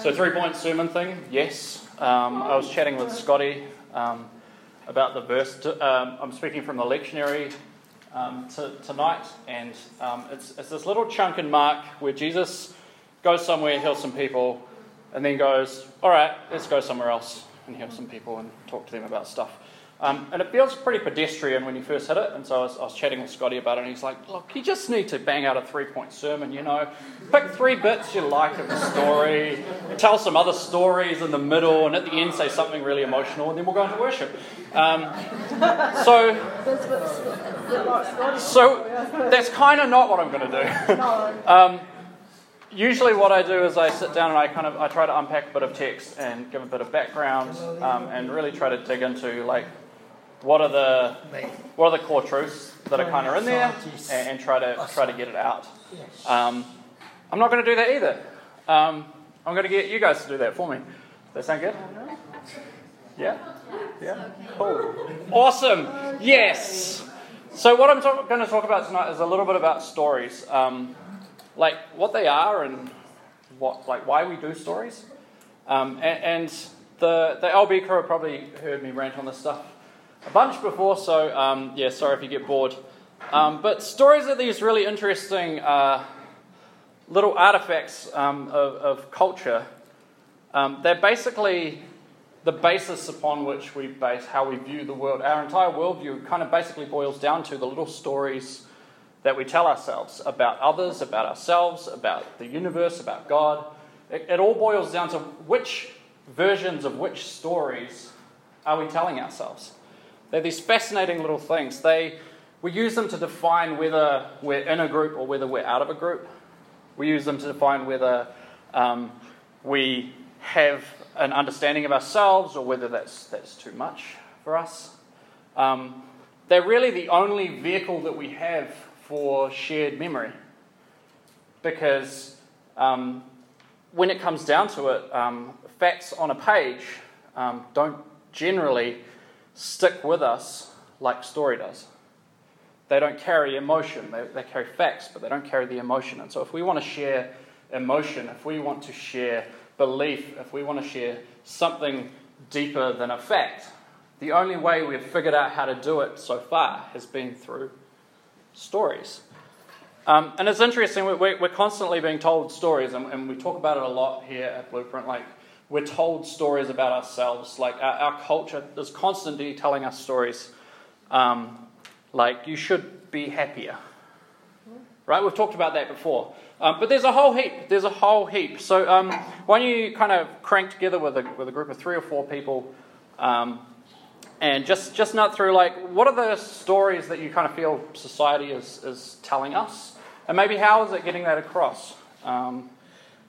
So, three point sermon thing, yes. Um, I was chatting with Scotty um, about the verse. To, um, I'm speaking from the lectionary um, to, tonight, and um, it's, it's this little chunk in Mark where Jesus goes somewhere, heals some people, and then goes, All right, let's go somewhere else and heal some people and talk to them about stuff. Um, and it feels pretty pedestrian when you first hit it. And so I was, I was, chatting with Scotty about it, and he's like, Look, you just need to bang out a three point sermon, you know. Pick three bits you like of the story, tell some other stories in the middle, and at the end say something really emotional, and then we'll go into worship. Um, so, so that's kind of not what I'm going to do. Um, usually what I do is I sit down and I kind of I try to unpack a bit of text and give a bit of background um, and really try to dig into like what are the what are the core truths that are kind of in there and, and try to try to get it out. Um, I'm not going to do that either. Um, I'm going to get you guys to do that for me. Does that sound good? Yeah? Yeah? Cool. Awesome. Yes. So, what I'm talk- going to talk about tonight is a little bit about stories. Um, like what they are and what, like why we do stories. Um, and, and, the, the LB crew have probably heard me rant on this stuff a bunch before, so um, yeah, sorry if you get bored. Um, but stories are these really interesting uh, little artifacts um, of, of, culture. Um, they're basically the basis upon which we base how we view the world. Our entire worldview kind of basically boils down to the little stories that we tell ourselves about others, about ourselves, about the universe, about God. It, it all boils down to which versions of which stories are we telling ourselves. They're these fascinating little things. They, we use them to define whether we're in a group or whether we're out of a group. We use them to define whether um, we have an understanding of ourselves or whether that's, that's too much for us. Um, they're really the only vehicle that we have for shared memory. Because um, when it comes down to it, um, facts on a page um, don't generally stick with us like story does. They don't carry emotion, they, they carry facts, but they don't carry the emotion. And so, if we want to share emotion, if we want to share belief, if we want to share something deeper than a fact, the only way we've figured out how to do it so far has been through stories. Um, and it's interesting, we're, we're, constantly being told stories, and, and, we talk about it a lot here at Blueprint. Like, we're told stories about ourselves. Like, our, our culture is constantly telling us stories. Um, like, you should be happier. Right? We've talked about that before. Um, but there's a whole heap. There's a whole heap. So, um, why don't you kind of crank together with a, with a group of three or four people um, and just, just nut through like what are the stories that you kind of feel society is, is telling us and maybe how is it getting that across um,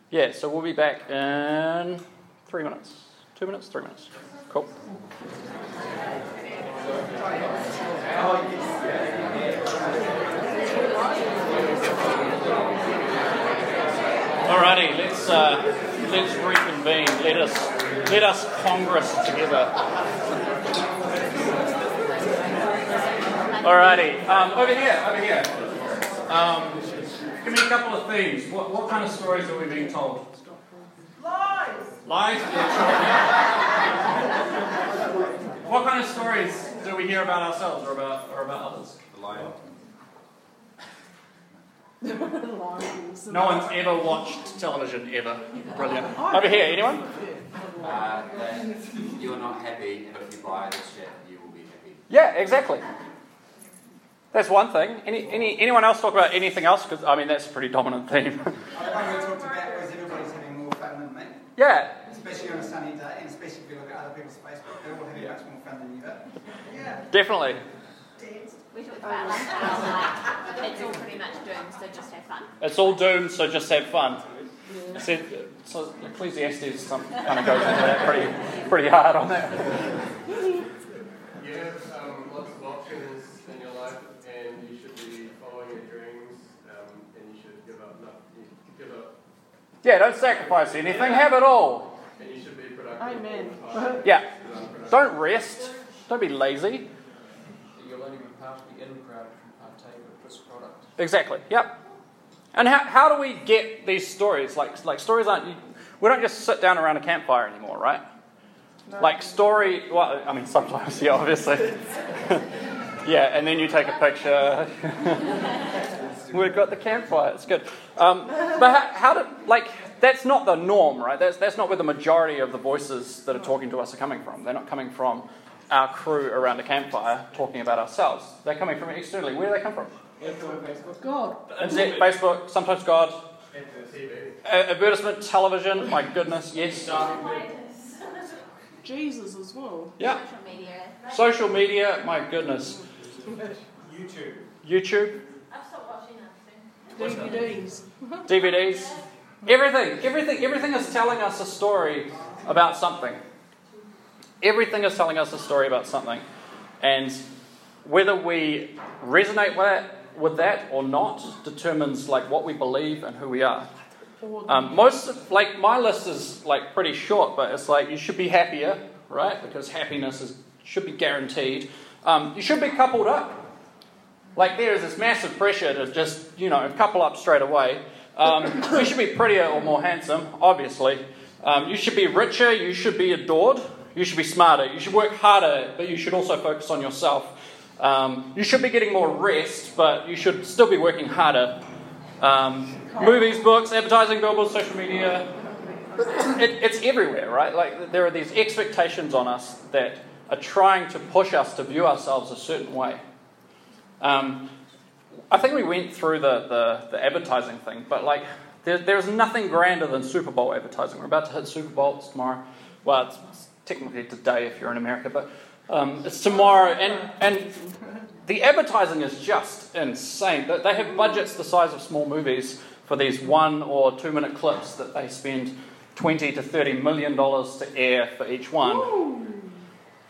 yeah so we'll be back in three minutes two minutes three minutes cool Alrighty, let's uh, let's reconvene. Let us let us congress together. Alrighty, um, over here, over here. Um, give me a couple of themes. What, what kind of stories are we being told? Lies. Lies? what kind of stories do we hear about ourselves or about or about others? The lion. no one's ever watched television ever. Brilliant. Over here, anyone? Uh, you're not happy, and if you buy this shit, you will be happy. Yeah, exactly. That's one thing. Any, any, anyone else talk about anything else? Because, I mean, that's a pretty dominant theme. I one we talked about was everybody's having more fun than me. Yeah. Especially on a sunny day, and especially if you look at other people's Facebook, they're all having yeah. much more fun than you are. Yeah. Definitely. We talked about last time, like, it's all pretty much doomed, so just have fun. It's all doomed, so just have fun. Yeah. So, so Ecclesiastes some, kind of goes into that pretty, pretty hard on that. Yeah, don't sacrifice anything, have it all. And you should be productive. Amen. Yeah. Don't rest. Don't be lazy. You'll only be part of the in crowd if you partake of this product. Exactly. Yep. And how, how do we get these stories? Like like stories aren't we don't just sit down around a campfire anymore, right? Like story, well, I mean, sometimes, yeah, obviously. yeah, and then you take a picture. We've got the campfire, it's good. Um, but how, how did, like, that's not the norm, right? That's, that's not where the majority of the voices that are talking to us are coming from. They're not coming from our crew around a campfire talking about ourselves. They're coming from externally. Where do they come from? Instagram, Facebook. God. Internet, Facebook, sometimes God. A- advertisement, television, my goodness, yes. Jesus as well. Yeah. Social media. Social media, my goodness. YouTube. YouTube, I've stopped watching that thing. DVDs. DVDs, everything, everything, everything is telling us a story about something. Everything is telling us a story about something. And whether we resonate with that, with that or not determines like what we believe and who we are. Um, most like my list is like pretty short, but it's like you should be happier, right? Because happiness is should be guaranteed. Um, you should be coupled up. Like there is this massive pressure to just you know couple up straight away. Um, you should be prettier or more handsome, obviously. Um, you should be richer. You should be adored. You should be smarter. You should work harder, but you should also focus on yourself. Um, you should be getting more rest, but you should still be working harder. Um, movies, books, advertising, billboards, social media. It, it's everywhere, right? Like there are these expectations on us that are trying to push us to view ourselves a certain way. Um, I think we went through the, the, the advertising thing, but like there, there's nothing grander than Super Bowl advertising. We're about to hit Super Bowl tomorrow. Well, it's, it's technically today if you're in America, but um, it's tomorrow, and and the advertising is just insane. They- They have budgets the size of small movies for these one or two minute clips that they spend twenty to thirty million dollars to air for each one.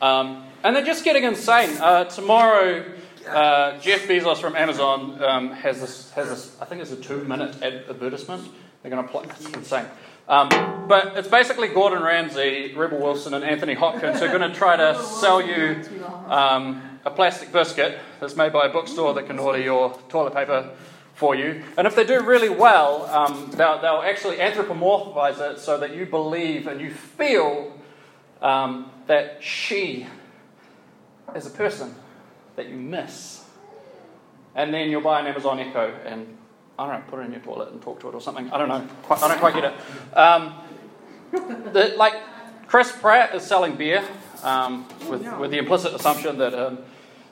Um, and they're just getting insane. Uh, tomorrow, uh, Jeff Bezos from Amazon um, has this, has this, I think it's a two minute ad- advertisement. They're going to play, it's insane. Um, but it's basically Gordon Ramsay, Rebel Wilson, and Anthony Hopkins who are going to try to sell you um, a plastic biscuit that's made by a bookstore that can order your toilet paper for you. And if they do really well, um, they'll, they'll actually anthropomorphize it so that you believe and you feel um, that she is a person that you miss. And then you'll buy an Amazon Echo and, I don't know, put it in your toilet and talk to it or something. I don't know. Quite, I don't quite get it. Um, the, like, Chris Pratt is selling beer um, with, with the implicit assumption that um,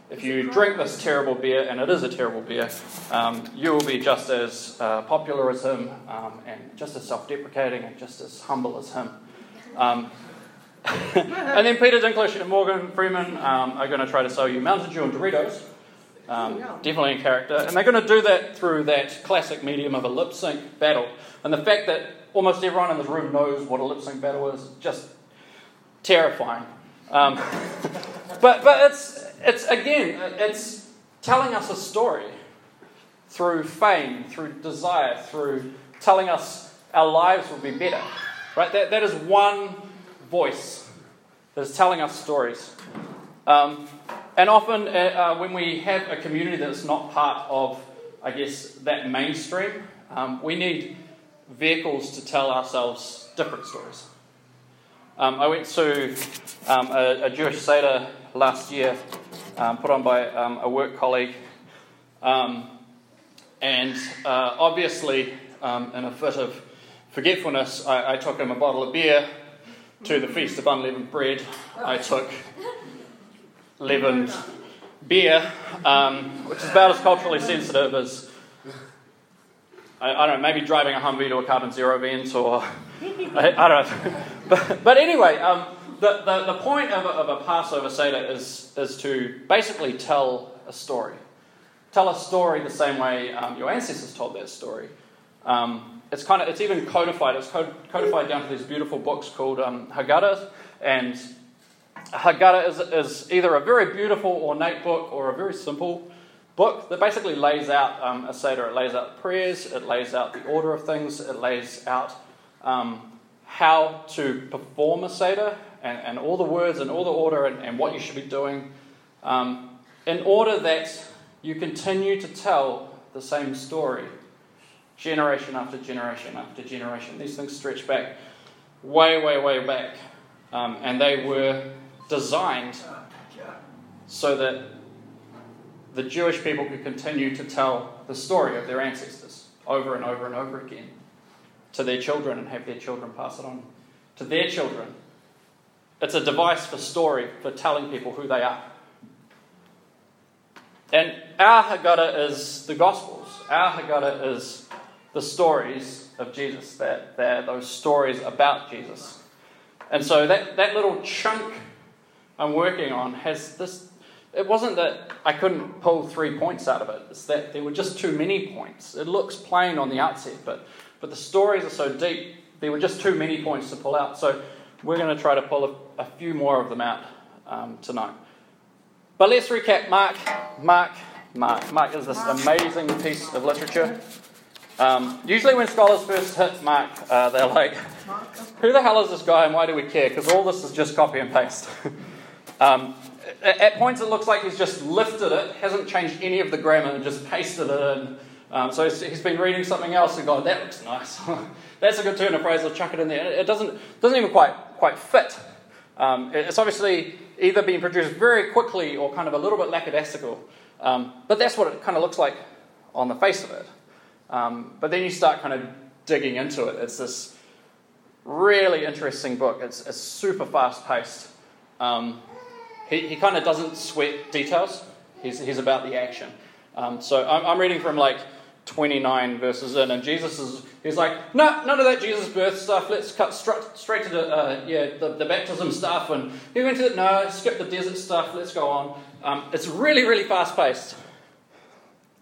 if you drink this terrible beer, and it is a terrible beer, um, you will be just as uh, popular as him um, and just as self deprecating and just as humble as him. And then Peter Dinklage and Morgan Freeman um, are going to try to sell you Mountain Dew and Doritos. Um, definitely in character. And they're going to do that through that classic medium of a lip sync battle. And the fact that almost everyone in this room knows what a lip sync battle is just terrifying. Um, but but it's, it's, again, it's telling us a story through fame, through desire, through telling us our lives will be better. Right? That, that is one voice that is telling us stories. Um, and often, uh, uh, when we have a community that's not part of, I guess, that mainstream, um, we need vehicles to tell ourselves different stories. Um, I went to um, a, a Jewish Seder last year, um, put on by um, a work colleague, and uh, obviously, in a fit of forgetfulness, I, I took him a bottle of beer to the Feast of Unleavened Bread. I took leavened beer, um, which is about as culturally sensitive as, I, I don't know, maybe driving a Humvee to a carbon zero event or, I, I don't know. But, but anyway, um, the, the, the point of a, of a Passover Seder is, is to basically tell a story. Tell a story the same way um, your ancestors told that story. Um, it's kind of it's even codified. It's codified down to these beautiful books called um, Haggadah, and Haggadah is, is either a very beautiful, ornate book or a very simple book that basically lays out um, a Seder. It lays out prayers, it lays out the order of things, it lays out um, how to perform a Seder and, and all the words and all the order and, and what you should be doing um, in order that you continue to tell the same story generation after generation after generation. These things stretch back way, way, way back. Um, and they were designed so that the Jewish people could continue to tell the story of their ancestors over and over and over again to their children and have their children pass it on to their children. It's a device for story, for telling people who they are. And our Haggadah is the Gospels. Our Haggadah is the stories of Jesus. They're, they're those stories about Jesus. And so that, that little chunk I'm working on has this. It wasn't that I couldn't pull three points out of it, it's that there were just too many points. It looks plain on the outset, but, but the stories are so deep, there were just too many points to pull out. So we're going to try to pull a, a few more of them out um, tonight. But let's recap Mark, Mark, Mark. Mark is this amazing piece of literature. Um, usually, when scholars first hit Mark, uh, they're like, who the hell is this guy and why do we care? Because all this is just copy and paste. um, at points, it looks like he's just lifted it, hasn't changed any of the grammar, and just pasted it in. Um, so he's been reading something else and gone, that looks nice. That's a good turn of phrase, I'll chuck it in there. It doesn't, doesn't even quite, quite fit. Um, it's obviously either being produced very quickly or kind of a little bit lackadaisical. Um, but that's what it kind of looks like on the face of it. Um, but then you start kind of digging into it. It's this really interesting book. It's, it's super fast paced. Um, he, he kind of doesn't sweat details, he's, he's about the action. Um, so I'm, I'm reading from like 29 verses in, and Jesus is he's like, no, none of that Jesus birth stuff. Let's cut straight, straight to the uh, yeah the, the baptism stuff, and he went to the, no, skip the desert stuff. Let's go on. Um, it's really really fast paced,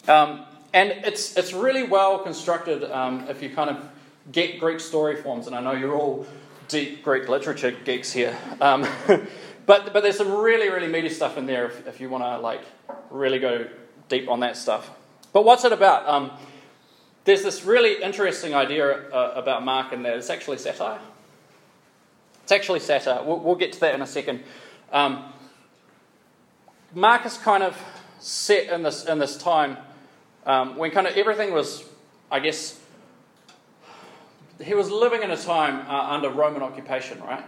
um, and it's it's really well constructed. Um, if you kind of get Greek story forms, and I know you're all deep Greek literature geeks here. Um, but, but there's some really, really meaty stuff in there if, if you want to like really go deep on that stuff. But what's it about? Um, there's this really interesting idea uh, about Mark in that it's actually satire. It's actually satire. We'll, we'll get to that in a second. Um, Mark is kind of set in this in this time um, when kind of everything was, I guess, he was living in a time uh, under Roman occupation, right?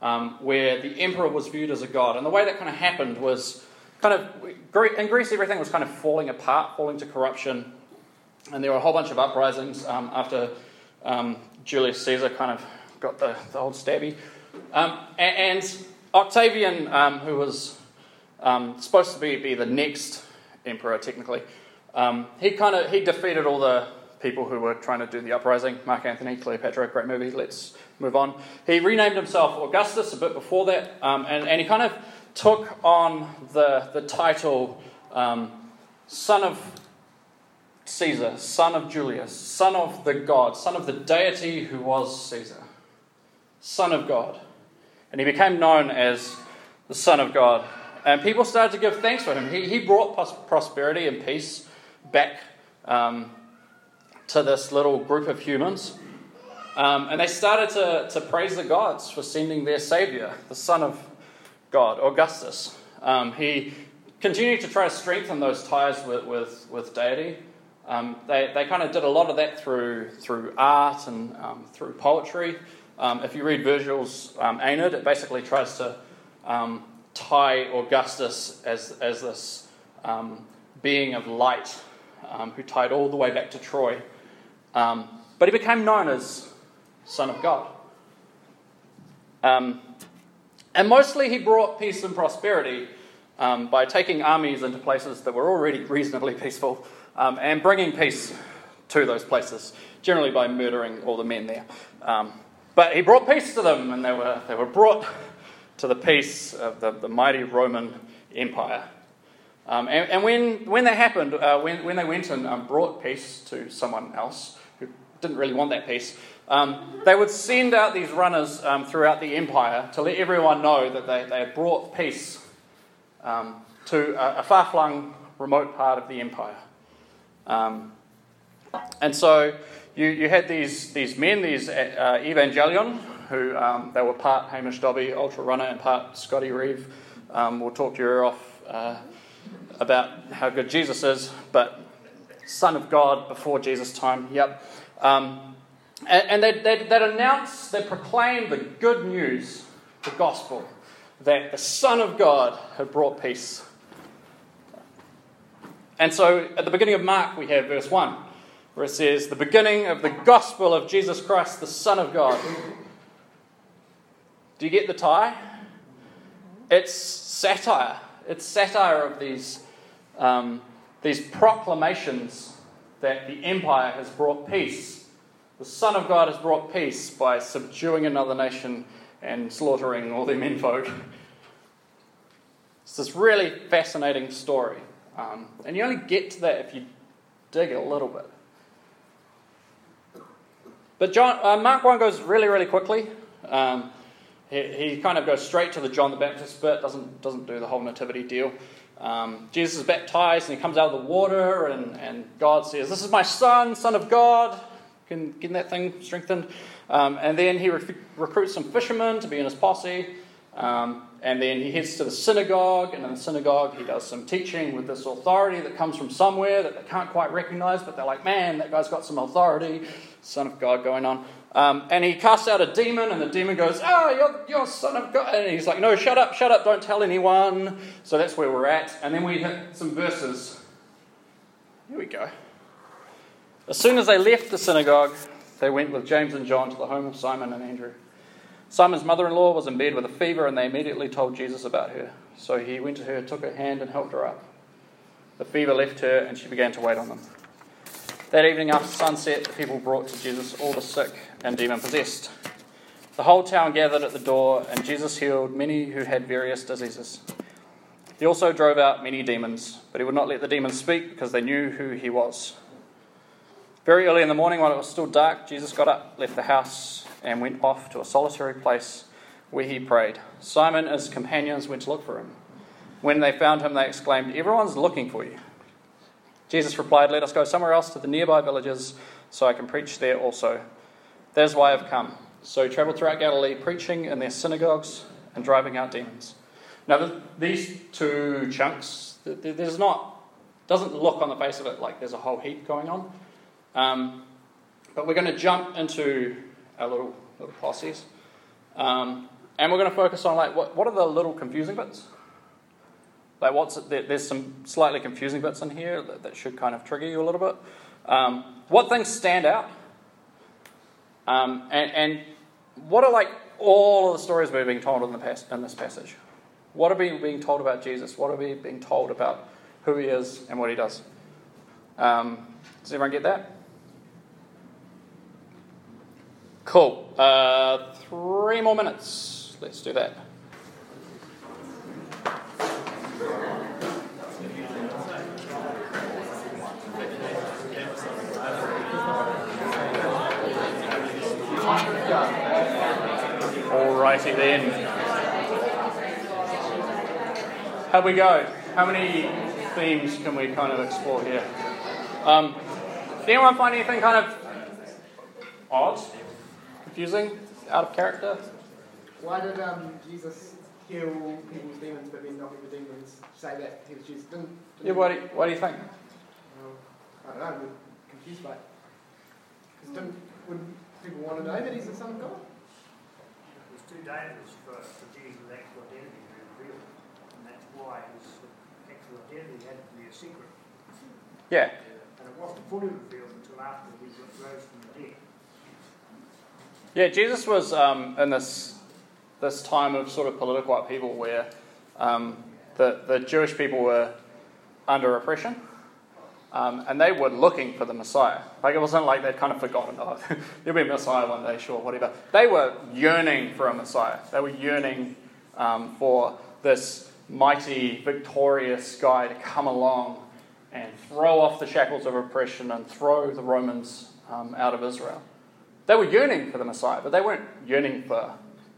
Um, where the emperor was viewed as a god, and the way that kind of happened was kind of in Greece, everything was kind of falling apart, falling to corruption, and there were a whole bunch of uprisings um, after um, Julius Caesar kind of got the, the old stabby. Um, and, and, Octavian, um, who was supposed to be, be the next emperor technically, um, he kind of he defeated all the people who were trying to do the uprising. Mark Anthony, Cleopatra, great movie. Let's move on. He renamed himself Augustus a bit before that, and, and he kind of took on the, the title um, son of Caesar, son of Julius, son of the God, son of the deity who was Caesar, son of God. And he became known as the Son of God. And people started to give thanks for him. He, he brought prosperity and peace back um, to this little group of humans. Um, and they started to, to praise the gods for sending their Savior, the Son of God, Augustus. Um, he continued to try to strengthen those ties with, with, with deity. Um, they they kind of did a lot of that through, through art and um, through poetry. Um, if you read Virgil's Aeneid, it basically tries to tie Augustus as, as this being of light who tied all the way back to Troy. but he became known as Son of God. Um, and mostly he brought peace and prosperity um, by taking armies into places that were already reasonably peaceful um, and bringing peace to those places, generally by murdering all the men there. Um, but he brought peace to them, and they were, they were brought to the peace of the, the mighty Roman Empire. Um, and, and when, when that happened, uh, when, when they went and um, brought peace to someone else who didn't really want that peace, um, they would send out these runners um, throughout the empire to let everyone know that they, they had brought peace um, to a, a far flung, remote part of the empire. Um, and so you, you had these, these men, these uh, Evangelion, who they were part Hamish Dobby, ultra runner, and part Scotty Reeve. We'll talk your ear off uh, about how good Jesus is, but Son of God before Jesus' time, yep. Um, And, and they'd, they'd, they'd announce, they'd proclaim the good news, the gospel, that the Son of God had brought peace. And so at the beginning of Mark, we have verse 1, where it says, The beginning of the gospel of Jesus Christ, the Son of God. Do you get the tie? It's satire. It's satire of these, um, these proclamations that the empire has brought peace. The Son of God has brought peace by subduing another nation and slaughtering all their menfolk. It's this really fascinating story. Um, and you only get to that if you dig a little bit. But John, uh, Mark 1 goes really, really quickly. Um, he, he, kind of goes straight to the John the Baptist bit, doesn't, doesn't do the whole nativity deal. Um, Jesus is baptized and he comes out of the water, and, and God says, This is my son, son of God. Can get that thing strengthened. Um, and then he rec- recruits some fishermen to be in his posse. Um, and then he heads to the synagogue, and in the synagogue, he does some teaching with this authority that comes from somewhere that they can't quite recognize, but they're like, man, that guy's got some authority, Son of God going on. Um, and he casts out a demon, and the demon goes, Oh, you're, you're Son of God. And he's like, No, shut up, shut up, don't tell anyone. So that's where we're at. And then we hit some verses. Here we go. As soon as they left the synagogue, they went with James and John to the home of Simon and Andrew. Simon's mother in law was in bed with a fever, and they immediately told Jesus about her. So he went to her, took her hand, and helped her up. The fever left her, and she began to wait on them. That evening after sunset, the people brought to Jesus all the sick and demon possessed. The whole town gathered at the door, and Jesus healed many who had various diseases. He also drove out many demons, but he would not let the demons speak because they knew who he was. Very early in the morning, while it was still dark, Jesus got up, left the house, and went off to a solitary place where he prayed. Simon and his companions went to look for him. When they found him, they exclaimed, Everyone's looking for you. Jesus replied, Let us go somewhere else to the nearby villages so I can preach there also. That is why I've come. So he traveled throughout Galilee, preaching in their synagogues and driving out demons. Now, these two chunks, there's not, doesn't look on the face of it like there's a whole heap going on. Um, but we're going to jump into our little, little posses. Um, and we're going to focus on like what, what are the little confusing bits? Like what's there, there's some slightly confusing bits in here that, that, should kind of trigger you a little bit. Um, what things stand out? Um, and, and, what are like all of the stories we're being told in, the past, in this passage? What are we being told about Jesus? What are we being told about who he is and what he does? Um, does everyone get that? Cool. Uh, three more minutes. Let's do that. Alrighty then. How we go? How many themes can we kind of explore here? Um, anyone find anything kind of odd? Confusing, out of character. Why did um, Jesus heal people's demons but then not the demons say that he was Jesus? Didn't, didn't yeah, what do, you, what do you think? Well, I don't know, I'm confused by it. Because would people want to know that he's the Son of God? It's too dangerous for, for Jesus' actual identity to be revealed. And that's why his actual identity had to be a secret. Yeah. And it wasn't fully revealed until after he rose from the dead. Yeah, Jesus was um, in this this time of sort of political upheaval where um, the the Jewish people were under oppression, um, and they were looking for the Messiah. Like it wasn't like they'd kind of forgotten, oh, there'll be a Messiah one day, sure, whatever. They were yearning for a Messiah. They were yearning um, for this mighty, victorious guy to come along and throw off the shackles of oppression and throw the Romans um, out of Israel. They were yearning for the Messiah, but they weren't yearning for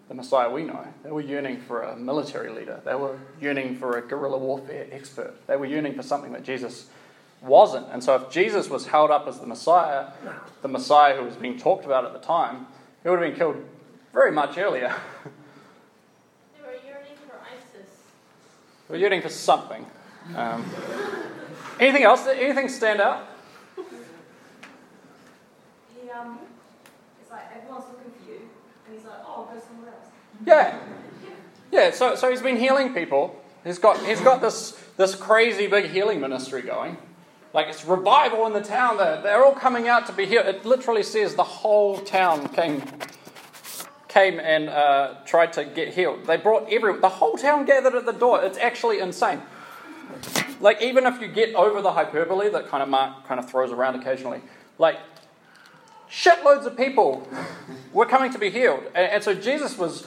the Messiah we know. They were yearning for a military leader. They were yearning for a guerrilla warfare expert. They were yearning for something that Jesus wasn't. And so, if Jesus was held up as the Messiah, the Messiah who was being talked about at the time, he would have been killed very much earlier. They were yearning for ISIS. They were yearning for something. Um, anything else? Anything stand out? Um, It's like everyone's looking for you, and he's like, oh, I'll go somewhere else. Yeah. Yeah, so, so he's been healing people. He's got, he's got this, this crazy big healing ministry going. Like it's revival in the town. They're, they're all coming out to be healed. It literally says the whole town came, came and uh, tried to get healed. They brought everyone. The whole town gathered at the door. It's actually insane. Like even if you get over the hyperbole that kind of Mark kind of throws around occasionally, like shitloads of people were coming to be healed, and, and so Jesus was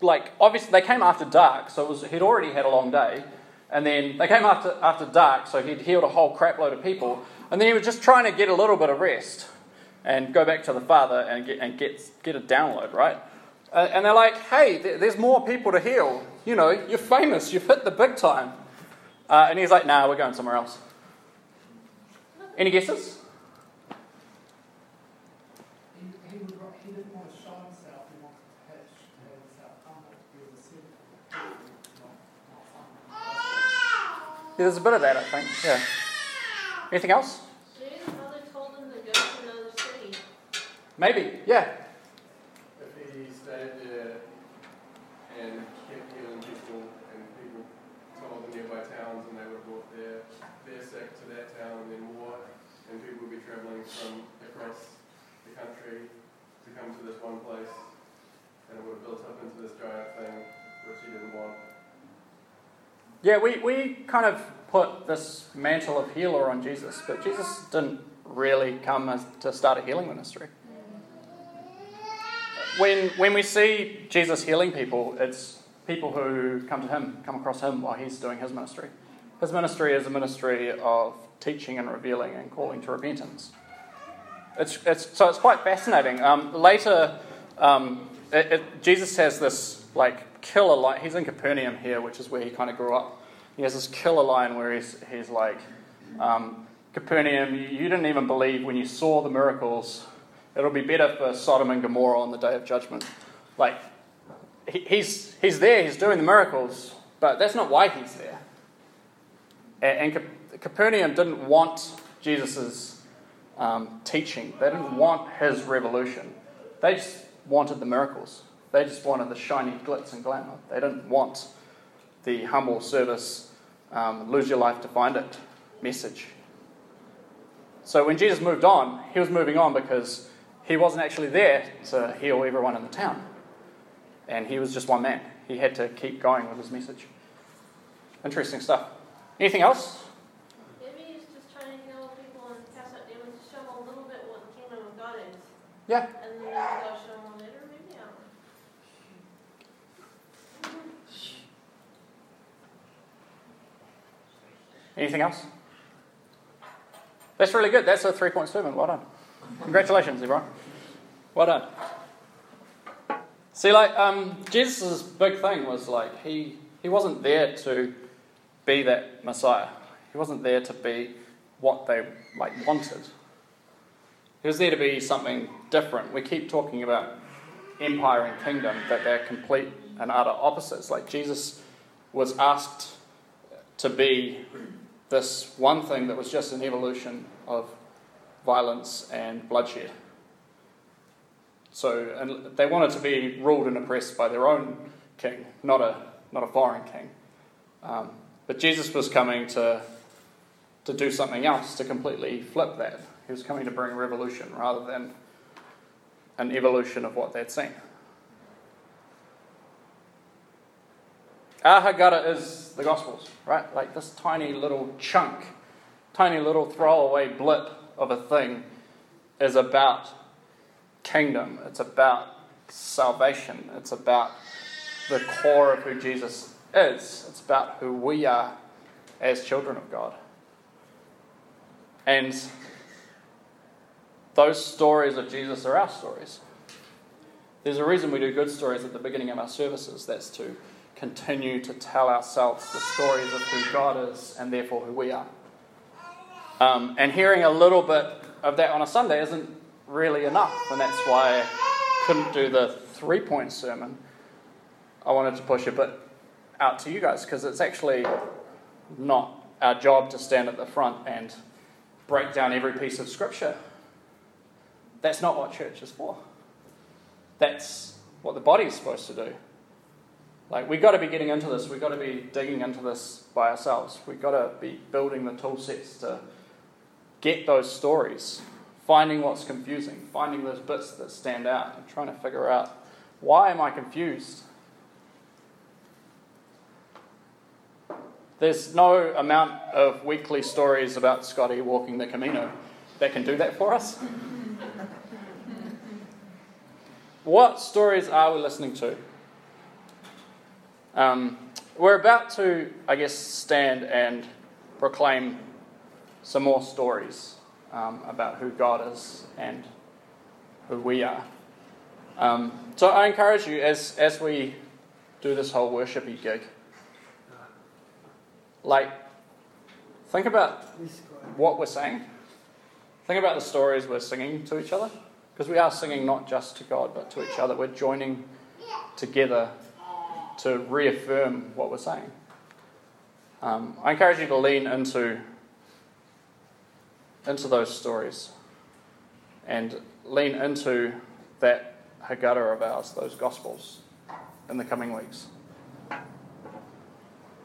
like obviously they came after dark, so it was he'd already had a long day, and then they came after after dark, so he'd healed a whole crapload of people, and then he was just trying to get a little bit of rest and go back to the Father and get and get get a download, right? Uh, and they're like, hey, there's more people to heal. You know, you're famous, you've hit the big time. Uh, and he's like, nah, we're going somewhere else. Any guesses? He, he, would, he didn't want to show himself, he wanted to have, to have himself humble. He was a servant, not, not something. Yeah, there's a bit of that, I think. Yeah. Anything else? Maybe. Yeah. If he stayed there and kept healing people, and people told the nearby towns, and they would have brought their, their sect to that town, and then more, and people would be travelling from across the country to come to this one place, and it would have built up into this giant thing, which he didn't want. Yeah, we, we kind of put this mantle of healer on Jesus, but Jesus didn't really come as, to start a healing ministry. When, when we see Jesus healing people, it's people who come to him, come across him while he's doing his ministry. His ministry is a ministry of teaching and revealing and calling to repentance. It's, it's, so it's quite fascinating. Um, later, um, it, it, Jesus has this like killer line. He's in Capernaum here, which is where he kind of grew up. He has this killer line where he's, he's like, um, Capernaum, you, didn't even believe when you saw the miracles. It'll be better for Sodom and Gomorrah on the day of judgment. Like, he, he's, he's there, he's doing the miracles, but that's not why he's there. And, and Capernaum didn't want Jesus' um, teaching, they didn't want his revolution. They just wanted the miracles. They just wanted the shiny glitz and glamour. They didn't want the humble service, um, lose your life to find it message. So when Jesus moved on, he was moving on because he wasn't actually there to heal everyone in the town. And he was just one man. He had to keep going with his message. Interesting stuff. Anything else? Maybe he's just trying to heal people and cast out demons to show them a little bit what the kingdom of God is. Yeah. And then they'll show them later, maybe? I don't know. Anything else? That's really good. That's a three point sermon. Well done. Congratulations, everyone. Well done. See, like, um, Jesus' big thing was like, he, he wasn't there to be that Messiah. He wasn't there to be what they like wanted. He was there to be something different. We keep talking about empire and kingdom, that they're complete and utter opposites. Like Jesus was asked to be this one thing that was just an evolution of violence and bloodshed. So, and they wanted to be ruled and oppressed by their own king, not a not a foreign king. Um, but Jesus was coming to to do something else, to completely flip that. He was coming to bring revolution rather than an evolution of what they'd seen. Haggadah is the Gospels, right? Like this tiny little chunk, tiny little throwaway blip of a thing is about kingdom. It's about salvation. It's about the core of who Jesus is. It's about who we are as children of God. And those stories of Jesus are our stories. There's a reason we do good stories at the beginning of our services. That's to continue to tell ourselves the stories of who God is and therefore who we are. Um, and hearing a little bit of that on a Sunday isn't really enough, and that's why I couldn't do the three point sermon. I wanted to push a bit out to you guys because it's actually not our job to stand at the front and break down every piece of scripture. That's not what church is for. that's what the body is supposed to do. Like, we've got to be getting into this, we've got to be digging into this by ourselves. We've got to be building the tool sets to get those stories, finding what's confusing, finding those bits that stand out, and trying to figure out why am I confused? There's no amount of weekly stories about Scotty walking the Camino that can do that for us. what stories are we listening to? Um, we're about to, I guess, stand and proclaim some more stories um, about who God is and who we are. Um, so I encourage you as as we do this whole worshipy gig, like think about what we're saying. Think about the stories we're singing to each other, because we are singing not just to God but to each other. We're joining together to reaffirm what we're saying. Um, I encourage you to lean into into those stories and lean into that Haggadah of ours, those Gospels, in the coming weeks.